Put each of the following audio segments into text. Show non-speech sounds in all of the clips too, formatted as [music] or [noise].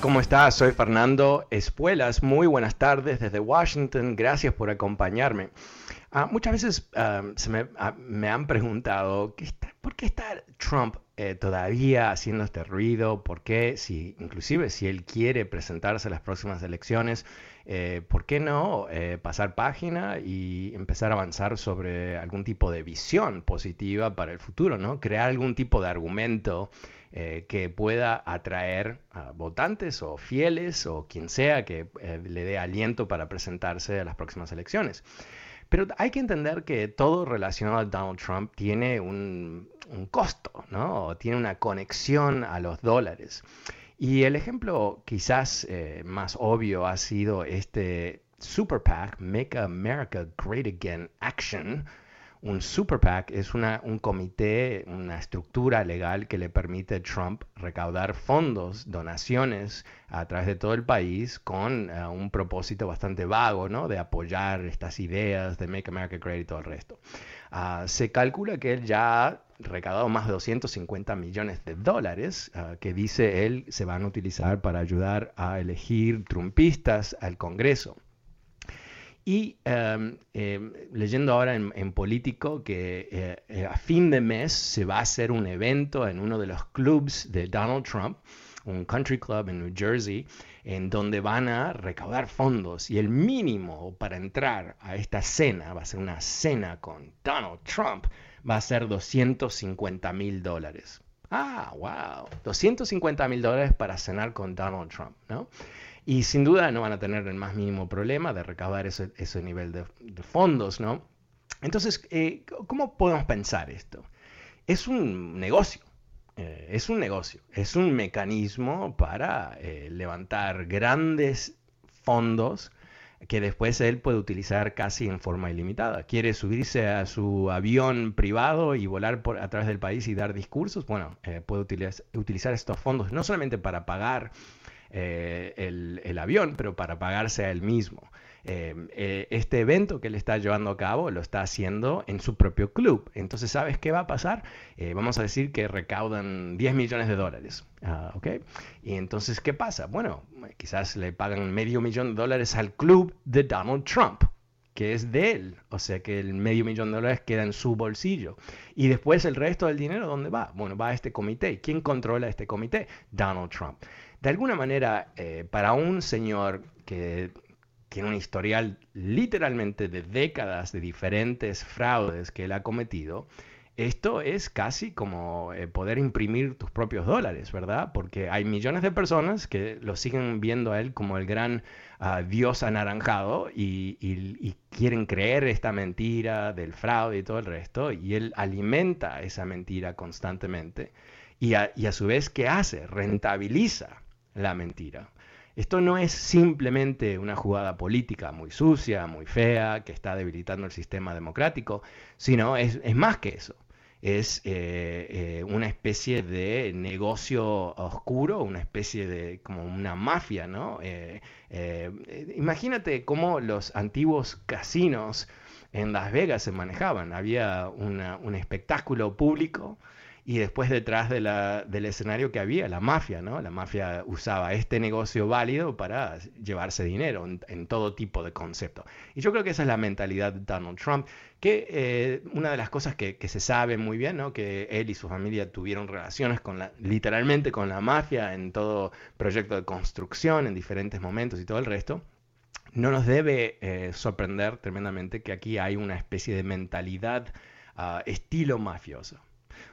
¿Cómo estás? Soy Fernando Espuelas. Muy buenas tardes desde Washington. Gracias por acompañarme. Ah, muchas veces ah, se me, ah, me han preguntado ¿qué está- por qué está Trump eh, todavía haciendo este ruido, por qué, si, inclusive si él quiere presentarse a las próximas elecciones, eh, ¿por qué no eh, pasar página y empezar a avanzar sobre algún tipo de visión positiva para el futuro, ¿no? Crear algún tipo de argumento eh, que pueda atraer a votantes o fieles o quien sea que le dé aliento para presentarse a las próximas elecciones. Pero hay que entender que todo relacionado a Donald Trump tiene un, un costo, ¿no? Tiene una conexión a los dólares. Y el ejemplo quizás eh, más obvio ha sido este Super PAC, Make America Great Again Action. Un Super PAC es una, un comité, una estructura legal que le permite a Trump recaudar fondos, donaciones a través de todo el país con eh, un propósito bastante vago, ¿no? De apoyar estas ideas de Make America Great y todo el resto. Ah, se calcula que él ya ha recaudado más de 250 millones de dólares ah, que dice él se van a utilizar para ayudar a elegir trumpistas al Congreso. Y em, em, leyendo ahora en, Político que eh, eh, a fin de mes se va a hacer un evento en uno de los clubs de Donald Trump, un country club en New Jersey, en donde van a recaudar fondos y el mínimo para entrar a esta cena, va a ser una cena con Donald Trump, va a ser 250 mil dólares. Ah, wow, 250 mil dólares para cenar con Donald Trump, ¿no? Y sin duda no van a tener el más mínimo problema de recaudar ese, ese nivel de, fondos, ¿no? Entonces, eh, ¿cómo podemos pensar esto? Es un negocio, eh, es un negocio, es un mecanismo para eh, levantar grandes fondos que después él puede utilizar casi en forma ilimitada. Quiere subirse a su avión privado y volar por, a través del país y dar discursos. Bueno, puede utilizar, utilizar estos fondos no solamente para pagar eh, el, el, avión, pero para pagarse a él mismo. Eh, eh, este evento que él está llevando a cabo lo está haciendo en su propio club. Entonces, ¿sabes qué va a pasar? Eh, vamos a decir que recaudan 10 millones de dólares. Uh. Y entonces, ¿qué pasa? Bueno, quizás le pagan medio millón de dólares al club de Donald Trump que es de él, o sea que el medio millón de dólares queda en su bolsillo. Y después el resto del dinero, ¿dónde va? Bueno, va a este comité. ¿Quién controla este comité? Donald Trump. De alguna manera, eh, para un señor que tiene un historial literalmente de décadas de diferentes fraudes que él ha cometido, esto es casi como eh, poder imprimir tus propios dólares, ¿verdad? Porque hay millones de personas que lo siguen viendo a él como el gran uh, dios anaranjado y, quieren creer esta mentira del fraude y todo el resto, y él alimenta esa mentira constantemente. Y a, y a su vez, ¿qué hace? Rentabiliza la mentira. Esto no es simplemente una jugada política muy sucia, muy fea, que está debilitando el sistema democrático, sino es, es más que eso. Es eh, eh, una especie de negocio oscuro, una especie de como una mafia, ¿no? Eh, imagínate cómo los antiguos casinos en Las Vegas se manejaban. Había un espectáculo público y después detrás de la, del escenario que había, la mafia, ¿no? La mafia usaba este negocio válido para llevarse dinero en, todo tipo de concepto. Y yo creo que esa es la mentalidad de Donald Trump, que eh, una de las cosas que, se sabe muy bien, ¿no? Que él y su familia tuvieron relaciones con la, literalmente con la mafia en todo proyecto de construcción, en diferentes momentos y todo el resto. No nos debe eh, sorprender tremendamente que aquí hay una especie de mentalidad ah, estilo mafioso.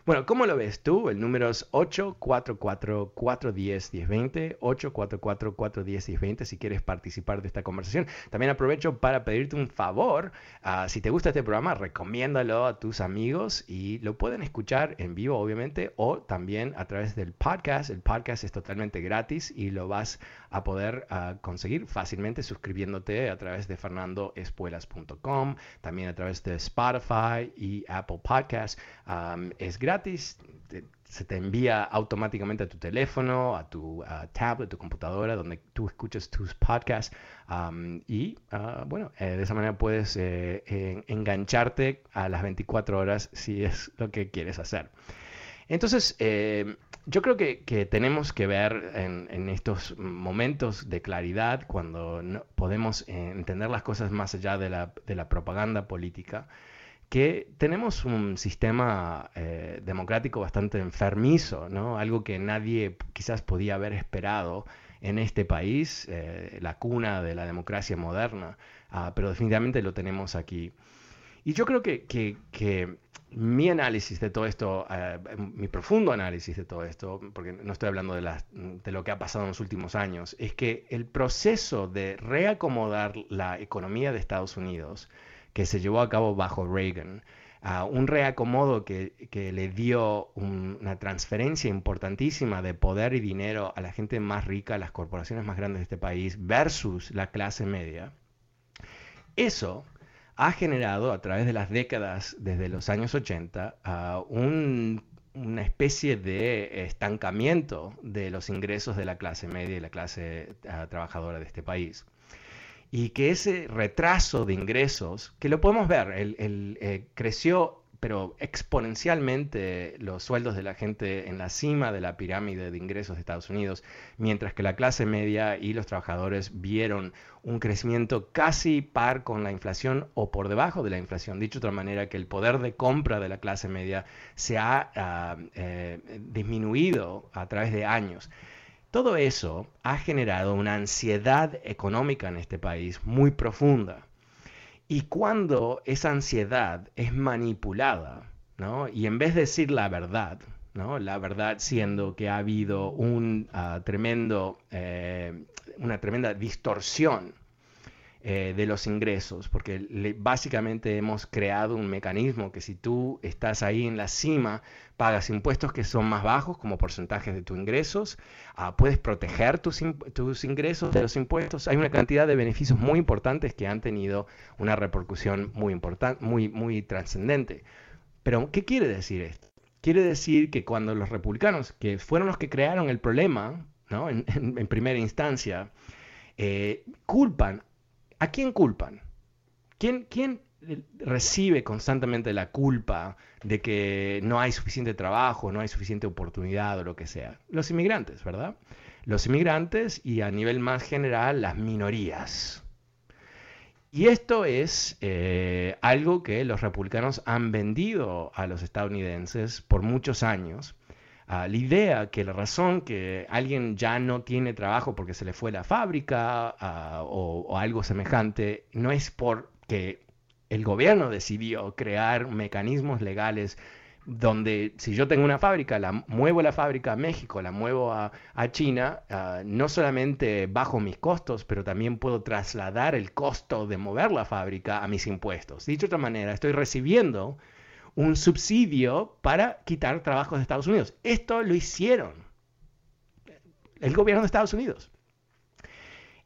Bueno, ¿cómo lo ves tú? El número es 844-410-1020, 844-410-1020 si quieres participar de esta conversación. También aprovecho para pedirte un favor. Ah, si te gusta este programa, recomiéndalo a tus amigos y lo pueden escuchar en vivo, obviamente, o también a través del podcast. El podcast es totalmente gratis y lo vas a poder ah, conseguir fácilmente suscribiéndote a través de fernandoespuelas.com, también a través de Spotify y Apple Podcasts. es gratis. Se te envía automáticamente a tu teléfono, a tu tablet, a tu computadora, donde tú escuchas tus podcasts. y ah, bueno, eh, de esa manera puedes eh, engancharte a las 24 horas si es lo que quieres hacer. Entonces, eh, yo creo que, tenemos que ver en, estos momentos de claridad, cuando podemos entender las cosas más allá de la propaganda política, que tenemos un sistema eh, democrático bastante enfermizo, ¿no? Algo que nadie quizás podía haber esperado en este país, eh, la cuna de la democracia moderna, ah, pero definitivamente lo tenemos aquí. Y yo creo que, que, mi análisis de todo esto, eh, mi profundo análisis de todo esto, porque no estoy hablando de, de lo que ha pasado en los últimos años, es que el proceso de reacomodar la economía de Estados Unidos, que se llevó a cabo bajo Reagan. un reacomodo que, le dio una transferencia importantísima de poder y dinero a la gente más rica, a las corporaciones más grandes de este país, versus la clase media. Eso ha generado a través de las décadas, desde los años 80, una especie de estancamiento de los ingresos de la clase media y la clase ah, trabajadora de este país y que ese retraso de ingresos, que lo podemos ver, el, eh, creció pero exponencialmente los sueldos de la gente en la cima de la pirámide de ingresos de Estados Unidos, mientras que la clase media y los trabajadores vieron un crecimiento casi par con la inflación o por debajo de la inflación. Dicho de otra manera, que el poder de compra de la clase media se ha ah, eh, disminuido a través de años. Todo eso ha generado una ansiedad económica en este país muy profunda. Y cuando esa ansiedad es manipulada, ¿no? y en vez de decir la verdad, ¿no? la verdad siendo que ha habido un, ah, tremendo, eh, una tremenda distorsión eh, de los ingresos, porque básicamente hemos creado un mecanismo que si tú estás ahí en la cima, pagas impuestos que son más bajos como porcentajes de tus ingresos, ah, puedes proteger tus, tus, ingresos de los impuestos. Hay una cantidad de beneficios muy importantes que han tenido una repercusión muy importante, muy, muy trascendente. Pero, ¿qué quiere decir esto? Quiere decir que cuando los republicanos, que fueron los que crearon el problema, ¿no? en, primera instancia, eh, culpan ¿A quién culpan? ¿Quién, ¿Quién recibe constantemente la culpa de que no hay suficiente trabajo, no hay suficiente oportunidad o lo que sea? Los inmigrantes, ¿verdad? Los inmigrantes y a nivel más general las minorías. Y esto es eh, algo que los republicanos han vendido a los estadounidenses por muchos años la idea que la razón que alguien ya no tiene trabajo porque se le fue la fábrica o, algo semejante no es porque el gobierno decidió crear mecanismos legales donde si yo tengo una fábrica, la muevo la fábrica a México, la muevo a, China, no solamente bajo mis costos, pero también puedo trasladar el costo de mover la fábrica a mis impuestos. Dicho de otra manera, estoy recibiendo un subsidio para quitar trabajos de Estados Unidos. Esto lo hicieron el gobierno de Estados Unidos.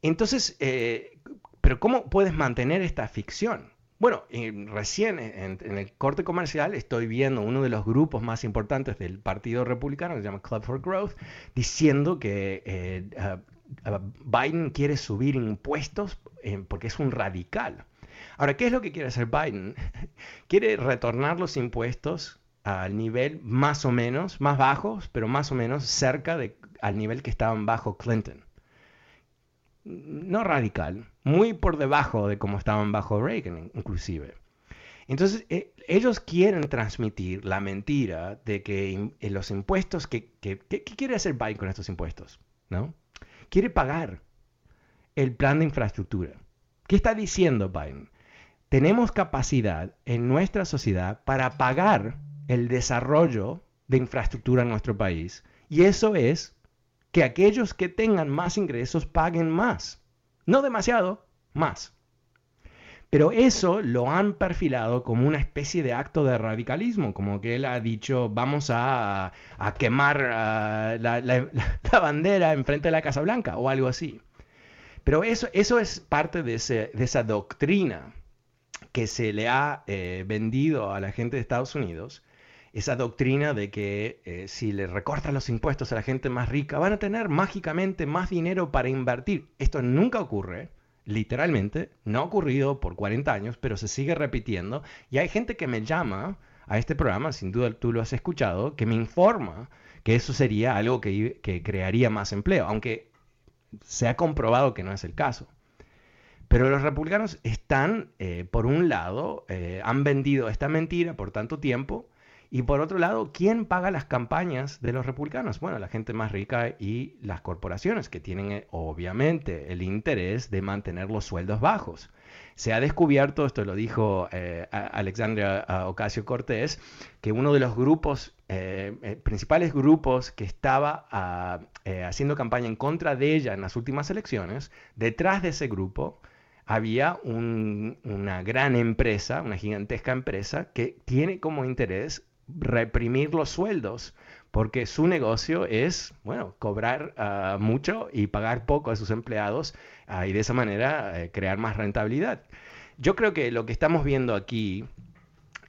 Entonces, eh, pero ¿cómo puedes mantener esta ficción? Bueno, recién en, el corte comercial estoy viendo uno de los grupos más importantes del Partido Republicano, que se llama Club for Growth, diciendo que eh, Biden quiere subir impuestos eh, porque es un radical. Ahora, ¿qué es lo que quiere hacer Biden? [laughs] quiere retornar los impuestos al nivel más o menos, más bajos, pero más o menos cerca de, al nivel que estaban bajo Clinton. No radical, muy por debajo de como estaban bajo Reagan inclusive. Entonces, eh, ellos quieren transmitir la mentira de que eh, los impuestos, que, ¿qué quiere hacer Biden con estos impuestos? ¿No? Quiere pagar el plan de infraestructura. ¿Qué está diciendo Biden? Tenemos capacidad en nuestra sociedad para pagar el desarrollo de infraestructura en nuestro país. Y eso es que aquellos que tengan más ingresos paguen más. No demasiado, más. Pero eso lo han perfilado como una especie de acto de radicalismo, como que él ha dicho, vamos a, quemar uh, [laughs] la, bandera enfrente de la Casa Blanca o algo así. Pero eso, eso es parte de esa doctrina que se le ha eh, vendido a la gente de Estados Unidos, esa doctrina de que eh, si le recortan los impuestos a la gente más rica, van a tener mágicamente más dinero para invertir. Esto nunca ocurre literalmente, no ha ocurrido por 40 años, pero se sigue repitiendo. Y hay gente que me llama a este programa, sin duda tú lo has escuchado, que me informa que eso sería algo que, crearía más empleo, aunque se ha comprobado que no es el caso. Pero los republicanos están, eh, por un lado, eh, han vendido esta mentira por tanto tiempo y por otro lado, ¿quién paga las campañas de los republicanos? Bueno, la gente más rica y las corporaciones que tienen eh, obviamente el interés de mantener los sueldos bajos. Se ha descubierto, esto lo dijo eh, Alexandria Ocasio Cortés, que uno de los grupos, principales grupos que estaba ah, haciendo campaña en contra de ella en las últimas elecciones, detrás de ese grupo había una gran empresa, una gigantesca empresa, que tiene como interés reprimir los sueldos, porque su negocio es, bueno, cobrar ah, mucho y pagar poco a sus empleados ah, y de esa manera eh, crear más rentabilidad. Yo creo que lo que estamos viendo aquí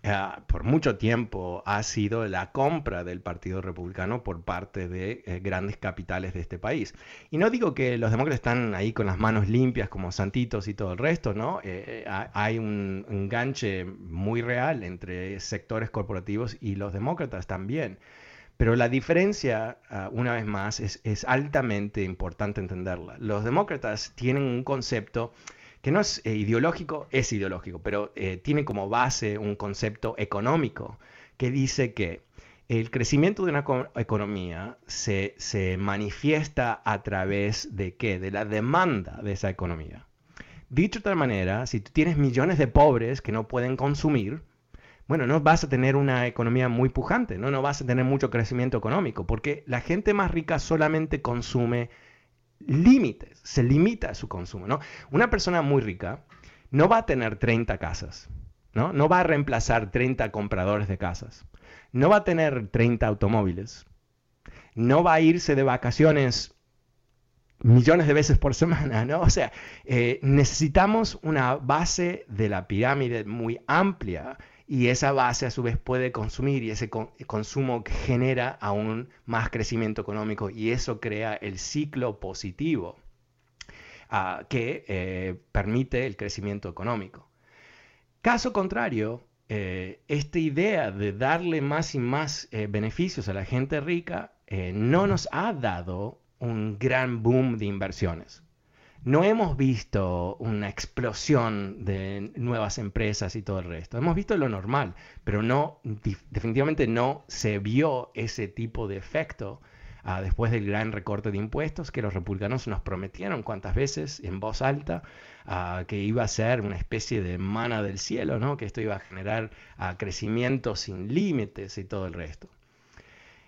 Ah, por mucho tiempo ha sido la compra del Partido Republicano por parte de eh, grandes capitales de este país. Y no digo que los demócratas están ahí con las manos limpias como santitos y todo el resto, ¿no? Eh, hay un enganche muy real entre sectores corporativos y los demócratas también. Pero la diferencia, ah, una vez más, es altamente importante entenderla. Los demócratas tienen un concepto que no es eh, ideológico, es ideológico, pero eh, tiene como base un concepto económico que dice que el crecimiento de una economía se, se manifiesta a través de qué? De la demanda de esa economía. Dicho de otra manera, si tú tienes millones de pobres que no pueden consumir, bueno, no vas a tener una economía muy pujante, ¿no? no vas a tener mucho crecimiento económico, porque la gente más rica solamente consume límites, se limita su consumo, ¿no? Una persona muy rica no va a tener 30 casas, ¿no? No va a reemplazar 30 compradores de casas, no va a tener 30 automóviles, no va a irse de vacaciones millones de veces por semana, ¿no? O sea, eh, necesitamos una base de la pirámide muy amplia y esa base a su vez puede consumir y ese consumo genera aún más crecimiento económico y eso crea el ciclo positivo ah, que eh, permite el crecimiento económico. Caso contrario, eh, esta idea de darle más y más eh, beneficios a la gente rica no nos ha dado un gran boom de inversiones no hemos visto una explosión de nuevas empresas y todo el resto. Hemos visto lo normal, pero no, definitivamente no se vio ese tipo de efecto ah, después del gran recorte de impuestos que los republicanos nos prometieron cuántas veces en voz alta ah, que iba a ser una especie de mana del cielo, ¿no? que esto iba a generar ah, crecimiento sin límites y todo el resto.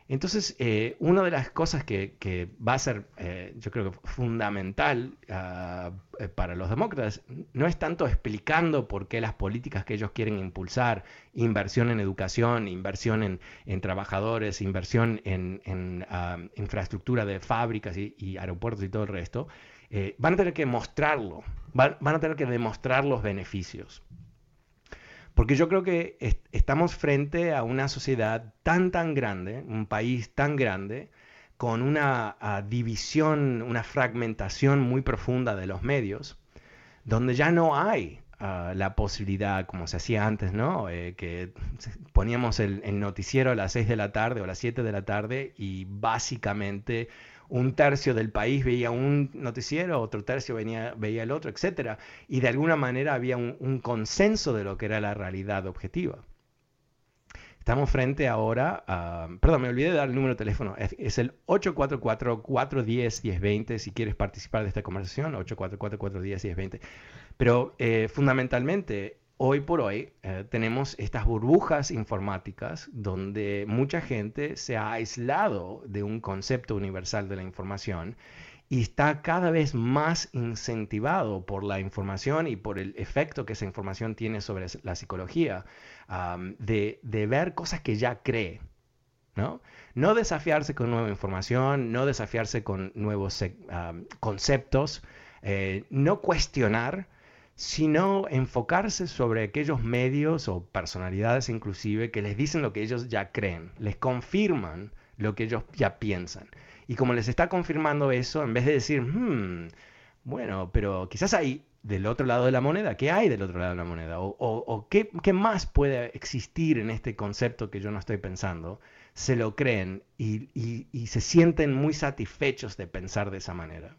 Entonces, eh, una de las cosas que, va a ser, eh, yo creo que fundamental eh, para los demócratas, no es tanto explicando por qué las políticas que ellos quieren impulsar, inversión en educación, inversión en, trabajadores, inversión en, ah, infraestructura de fábricas y, aeropuertos y todo el resto, van a tener que mostrarlo, van a tener que demostrar los beneficios. Porque yo creo que estamos frente a una sociedad tan, tan grande, un país tan grande, con una división, una fragmentación muy profunda de los medios, donde ya no hay ah, la posibilidad, como se hacía antes, ¿no? Eh, que poníamos el, noticiero a las 6 de la tarde o a las 7 de la tarde y básicamente un tercio del país veía un noticiero, otro tercio venía, veía el otro, etc. Y de alguna manera había un consenso de lo que era la realidad objetiva. Estamos frente ahora a... Perdón, me olvidé de dar el número de teléfono. Es, el 844-410-1020 si quieres participar de esta conversación. 844-410-1020. Pero eh, fundamentalmente, hoy por hoy eh, tenemos estas burbujas informáticas donde mucha gente se ha aislado de un concepto universal de la información y está cada vez más incentivado por la información y por el efecto que esa información tiene sobre la psicología, de, ver cosas que ya cree. ¿no? no desafiarse con nueva información, no desafiarse con nuevos conceptos, eh, no cuestionar, sino enfocarse sobre aquellos medios o personalidades inclusive que les dicen lo que ellos ya creen, les confirman lo que ellos ya piensan. Y como les está confirmando eso, en vez de decir, hmm, bueno, pero quizás hay del otro lado de la moneda, ¿qué hay del otro lado de la moneda? ¿O, qué, más puede existir en este concepto que yo no estoy pensando? Se lo creen y se sienten muy satisfechos de pensar de esa manera.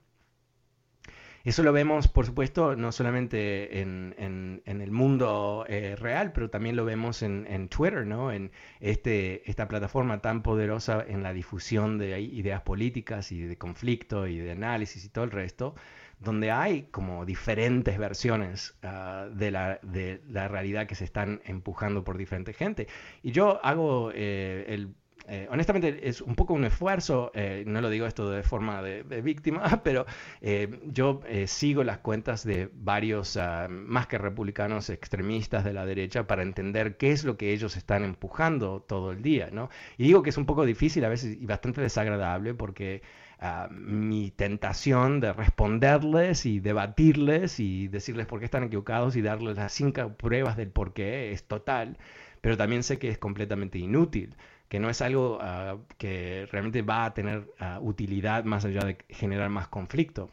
Eso lo vemos, por supuesto, no solamente en, el mundo eh, real, pero también lo vemos en, Twitter, ¿no? En este, esta plataforma tan poderosa en la difusión de ideas políticas y de conflicto y de análisis y todo el resto, donde hay como diferentes versiones ah, de, la, realidad que se están empujando por diferente gente. Y yo hago eh, el eh, honestamente es un poco un esfuerzo, eh, no lo digo esto de forma de, víctima, [laughs] pero eh, yo sigo las cuentas de varios, ah, más que republicanos, extremistas de la derecha para entender qué es lo que ellos están empujando todo el día, ¿no? Y digo que es un poco difícil a veces y bastante desagradable porque... Ah, mi tentación de responderles y debatirles y decirles por qué están equivocados y darles las cinco pruebas del por qué es total, pero también sé que es completamente inútil que no es algo ah, que realmente va a tener ah, utilidad más allá de generar más conflicto.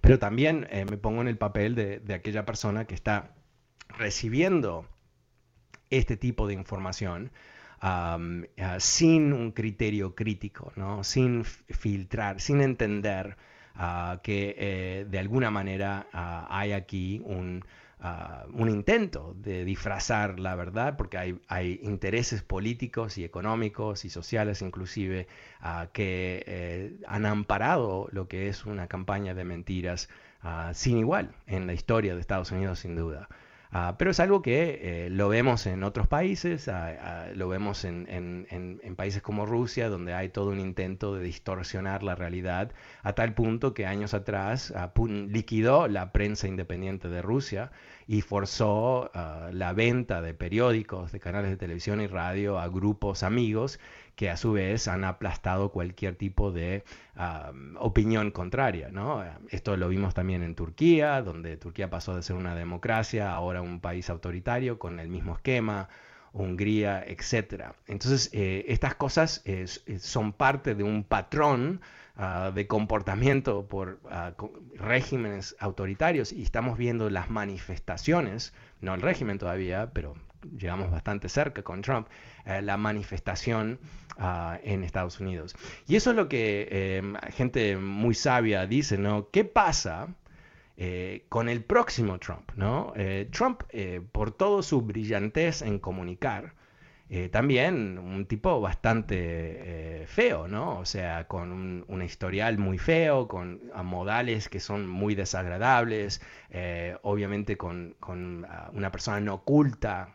Pero también eh, me pongo en el papel de, aquella persona que está recibiendo este tipo de información ah, sin un criterio crítico, ¿no? sin filtrar, sin entender que eh, de alguna manera hay aquí un, un intento de disfrazar la verdad, porque hay, intereses políticos y económicos y sociales inclusive que eh, han amparado lo que es una campaña de mentiras sin igual en la historia de Estados Unidos sin duda. Ah, pero es algo que eh, lo vemos en otros países, ah, ah, lo vemos en, países como Rusia, donde hay todo un intento de distorsionar la realidad, a tal punto que años atrás liquidó la prensa independiente de Rusia y forzó la venta de periódicos, de canales de televisión y radio a grupos amigos que a su vez han aplastado cualquier tipo de opinión contraria. ¿no? Esto lo vimos también en Turquía, donde Turquía pasó de ser una democracia, ahora un país autoritario con el mismo esquema. Hungría, etc. Entonces, eh, estas cosas son parte de un patrón ah, de comportamiento por ah, regímenes autoritarios y estamos viendo las manifestaciones, no el régimen todavía, pero llegamos bastante cerca con Trump, eh, la manifestación ah, en Estados Unidos. Y eso es lo que eh, gente muy sabia dice, ¿no? ¿Qué pasa eh, con el próximo Trump, ¿no? Trump, por todo su brillantez en comunicar, eh, también un tipo bastante eh, feo, ¿no? O sea, con un, historial muy feo, con modales que son muy desagradables, eh, obviamente con, una persona no culta,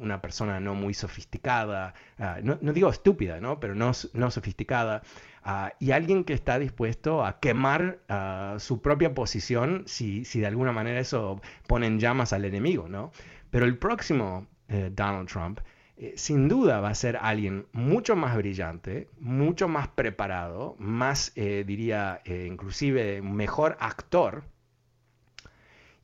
una persona no muy sofisticada, no, digo estúpida, ¿no? Pero no, no sofisticada. y alguien que está dispuesto a quemar su propia posición si, si, de alguna manera eso pone en llamas al enemigo, ¿no? Pero el próximo Donald Trump eh, sin duda va a ser alguien mucho más brillante, mucho más preparado, más, eh, diría, eh, inclusive mejor actor.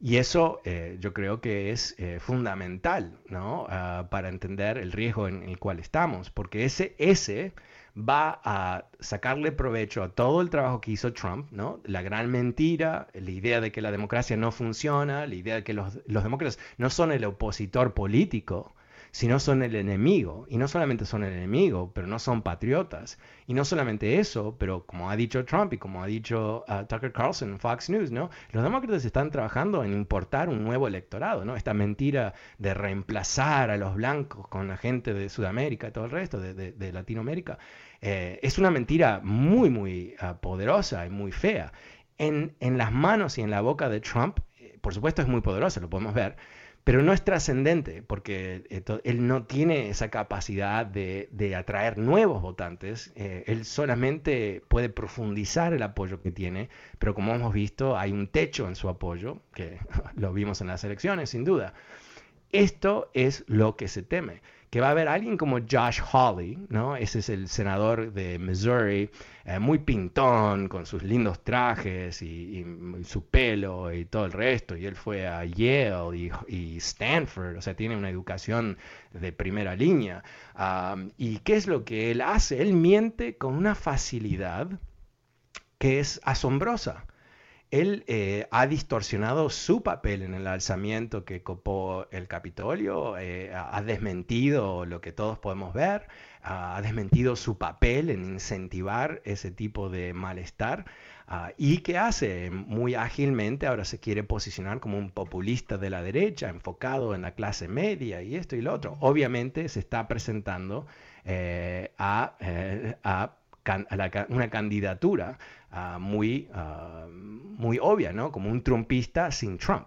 Y eso yo creo que es fundamental ¿no? Ah, para entender el riesgo en el cual estamos, porque ese, ese va a sacarle provecho a todo el trabajo que hizo Trump, ¿no? La gran mentira, la idea de que la democracia no funciona, la idea de que los, los demócratas no son el opositor político, sino son el enemigo. Y no solamente son el enemigo, pero no son patriotas. Y no solamente eso, pero como ha dicho Trump y como ha dicho uh, Tucker Carlson en Fox News, ¿no? Los demócratas están trabajando en importar un nuevo electorado, ¿no? Esta mentira de reemplazar a los blancos con la gente de Sudamérica y todo el resto, de, Latinoamérica, eh, es una mentira muy, muy uh, poderosa y muy fea. En, en, las manos y en la boca de Trump, eh, por supuesto es muy poderosa, lo podemos ver, pero no es trascendente porque él no tiene esa capacidad de, atraer nuevos votantes, eh, él solamente puede profundizar el apoyo que tiene, pero como hemos visto hay un techo en su apoyo, que [laughs] lo vimos en las elecciones sin duda. Esto es lo que se teme que va a haber alguien como Josh Hawley, ¿no? Ese es el senador de Missouri, eh, muy pintón, con sus lindos trajes y, su pelo y todo el resto, y él fue a Yale y, Stanford, o sea, tiene una educación de primera línea. ¿Y qué es lo que él hace? Él miente con una facilidad que es asombrosa él eh, ha distorsionado su papel en el alzamiento que copó el Capitolio, eh, ha desmentido lo que todos podemos ver, ha desmentido su papel en incentivar ese tipo de malestar. Ah, ¿Y qué hace? Muy ágilmente ahora se quiere posicionar como un populista de la derecha, enfocado en la clase media y esto y lo otro. Obviamente se está presentando eh, a, a una candidatura ah, muy, ah, muy obvia, ¿no? Como un trumpista sin Trump.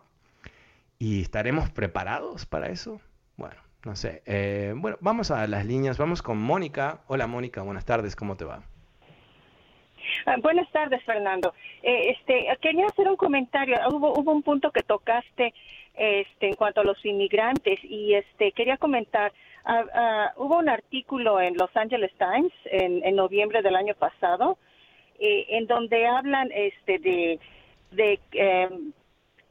¿Y estaremos preparados para eso? Bueno, no sé. Eh, bueno, vamos a las líneas. Vamos con Mónica. Hola Mónica, buenas tardes, ¿cómo te va? Ah, buenas tardes, Fernando. Eh, este, quería hacer un comentario. Hubo, hubo un punto que tocaste este, en cuanto a los inmigrantes y este, quería comentar. Hubo un artículo en Los Angeles Times en, noviembre del año pasado eh, en donde hablan este, de, de, em,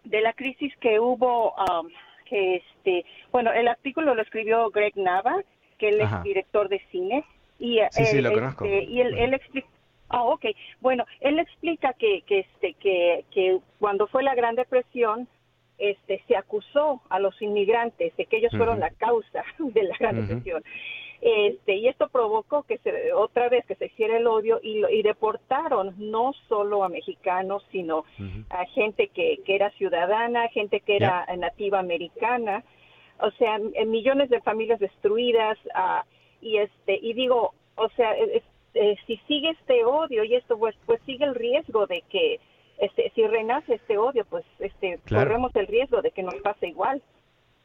de la crisis que hubo. Um, que este, bueno, el artículo lo escribió Greg Nava, que él es director de cine. Y, sí, sí, lo conozco. Este, y él, él explica Ah, ok. Bueno, él explica que, que, este, que, que cuando fue la Gran Depresión, este, se acusó a los inmigrantes de que ellos fueron la causa [laughs] de la Gran Depresión. Este, y esto provocó que se, otra vez que se hiciera el odio y, y deportaron no solo a mexicanos, sino a gente que, que era ciudadana, gente que era nativa americana, o sea, millones de familias destruidas, uh, y este, y digo, o sea, es, eh, si sigue este odio y esto, pues, pues sigue el riesgo de que, este, si renace este odio, pues este, corremos el riesgo de que nos pase igual.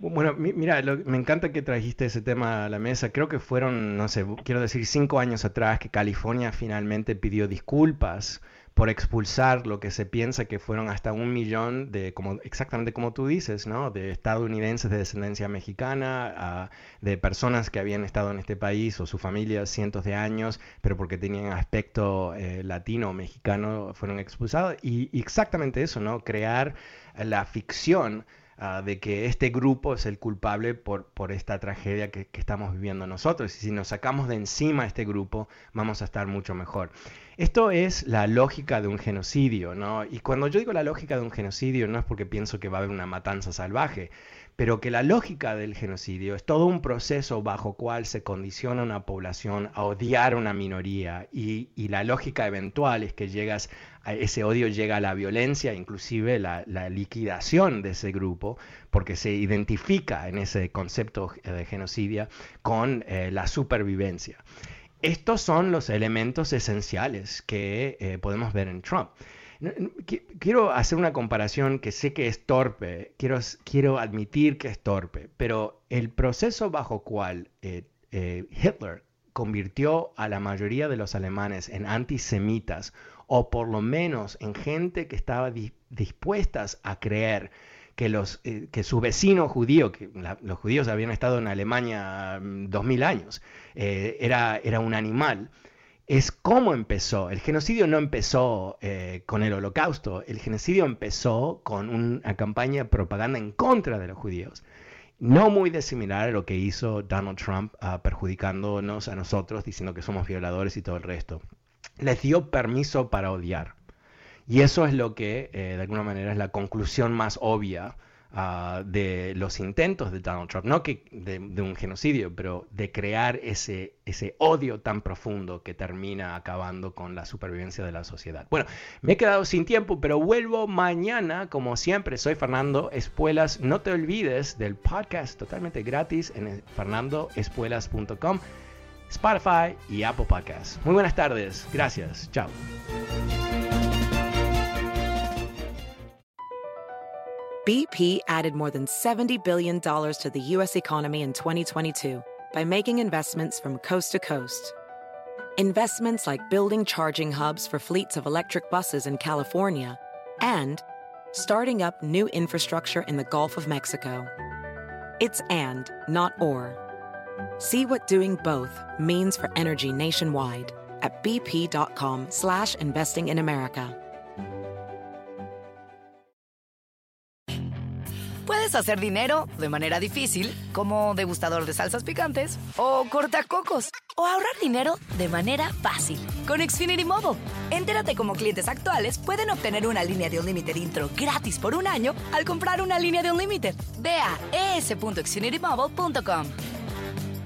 Bueno, mira, me encanta que trajiste ese tema a la mesa. Creo que fueron, no sé, quiero decir, cinco años atrás que California finalmente pidió disculpas por expulsar lo que se piensa que fueron hasta un millón de, como, exactamente como tú dices, ¿no? de estadounidenses de descendencia mexicana, de personas que habían estado en este país o su familia cientos de años, pero porque tenían aspecto eh, latino o mexicano fueron expulsados. Y, y exactamente eso, ¿no? crear la ficción Ah, de que este grupo es el culpable por, por esta tragedia que, estamos viviendo nosotros. Y si nos sacamos de encima este grupo, vamos a estar mucho mejor. Esto es la lógica de un genocidio, ¿no? Y cuando yo digo la lógica de un genocidio, no es porque pienso que va a haber una matanza salvaje, pero que la lógica del genocidio es todo un proceso bajo cual se condiciona una población a odiar a una minoría y, y la lógica eventual es que llegas ese odio llega a la violencia, inclusive la, liquidación de ese grupo, porque se identifica en ese concepto de genocidio con eh, la supervivencia. Estos son los elementos esenciales que eh, podemos ver en Trump. Quiero hacer una comparación que sé que es torpe, quiero, quiero admitir que es torpe, pero el proceso bajo cual eh, Hitler convirtió a la mayoría de los alemanes en antisemitas o por lo menos en gente que estaba dispuestas a creer que, los, eh, que su vecino judío, que los judíos habían estado en Alemania mm, dos mil años, eh, era, era un animal, es cómo empezó. El genocidio no empezó eh, con el holocausto, el genocidio empezó con una campaña de propaganda en contra de los judíos. no muy desimilar a lo que hizo Donald Trump uh, perjudicándonos a nosotros, diciendo que somos violadores y todo el resto. Les dio permiso para odiar. Y eso es lo que, eh, de alguna manera, es la conclusión más obvia uh, de los intentos de Donald Trump, no que de, de, un genocidio, pero de crear ese, ese odio tan profundo que termina acabando con la supervivencia de la sociedad. Bueno, me he quedado sin tiempo, pero vuelvo mañana, como siempre, soy Fernando Espuelas. No te olvides del podcast totalmente gratis en fernandoespuelas.com. Spotify y Apple Podcasts. Muy buenas tardes. Gracias. Chao. BP added more than $70 billion to the U.S. economy in 2022 by making investments from coast to coast. Investments like building charging hubs for fleets of electric buses in California and starting up new infrastructure in the Gulf of Mexico. It's and, not or. See what doing both means for energy nationwide at bp.com slash investing in America. Puedes hacer dinero de manera difícil, como degustador de salsas picantes, o cortacocos, o ahorrar dinero de manera fácil con Xfinity Mobile. Entérate cómo clientes actuales pueden obtener una línea de un límite intro gratis por un año al comprar una línea de un límite. Ve a es.xfinitymobile.com.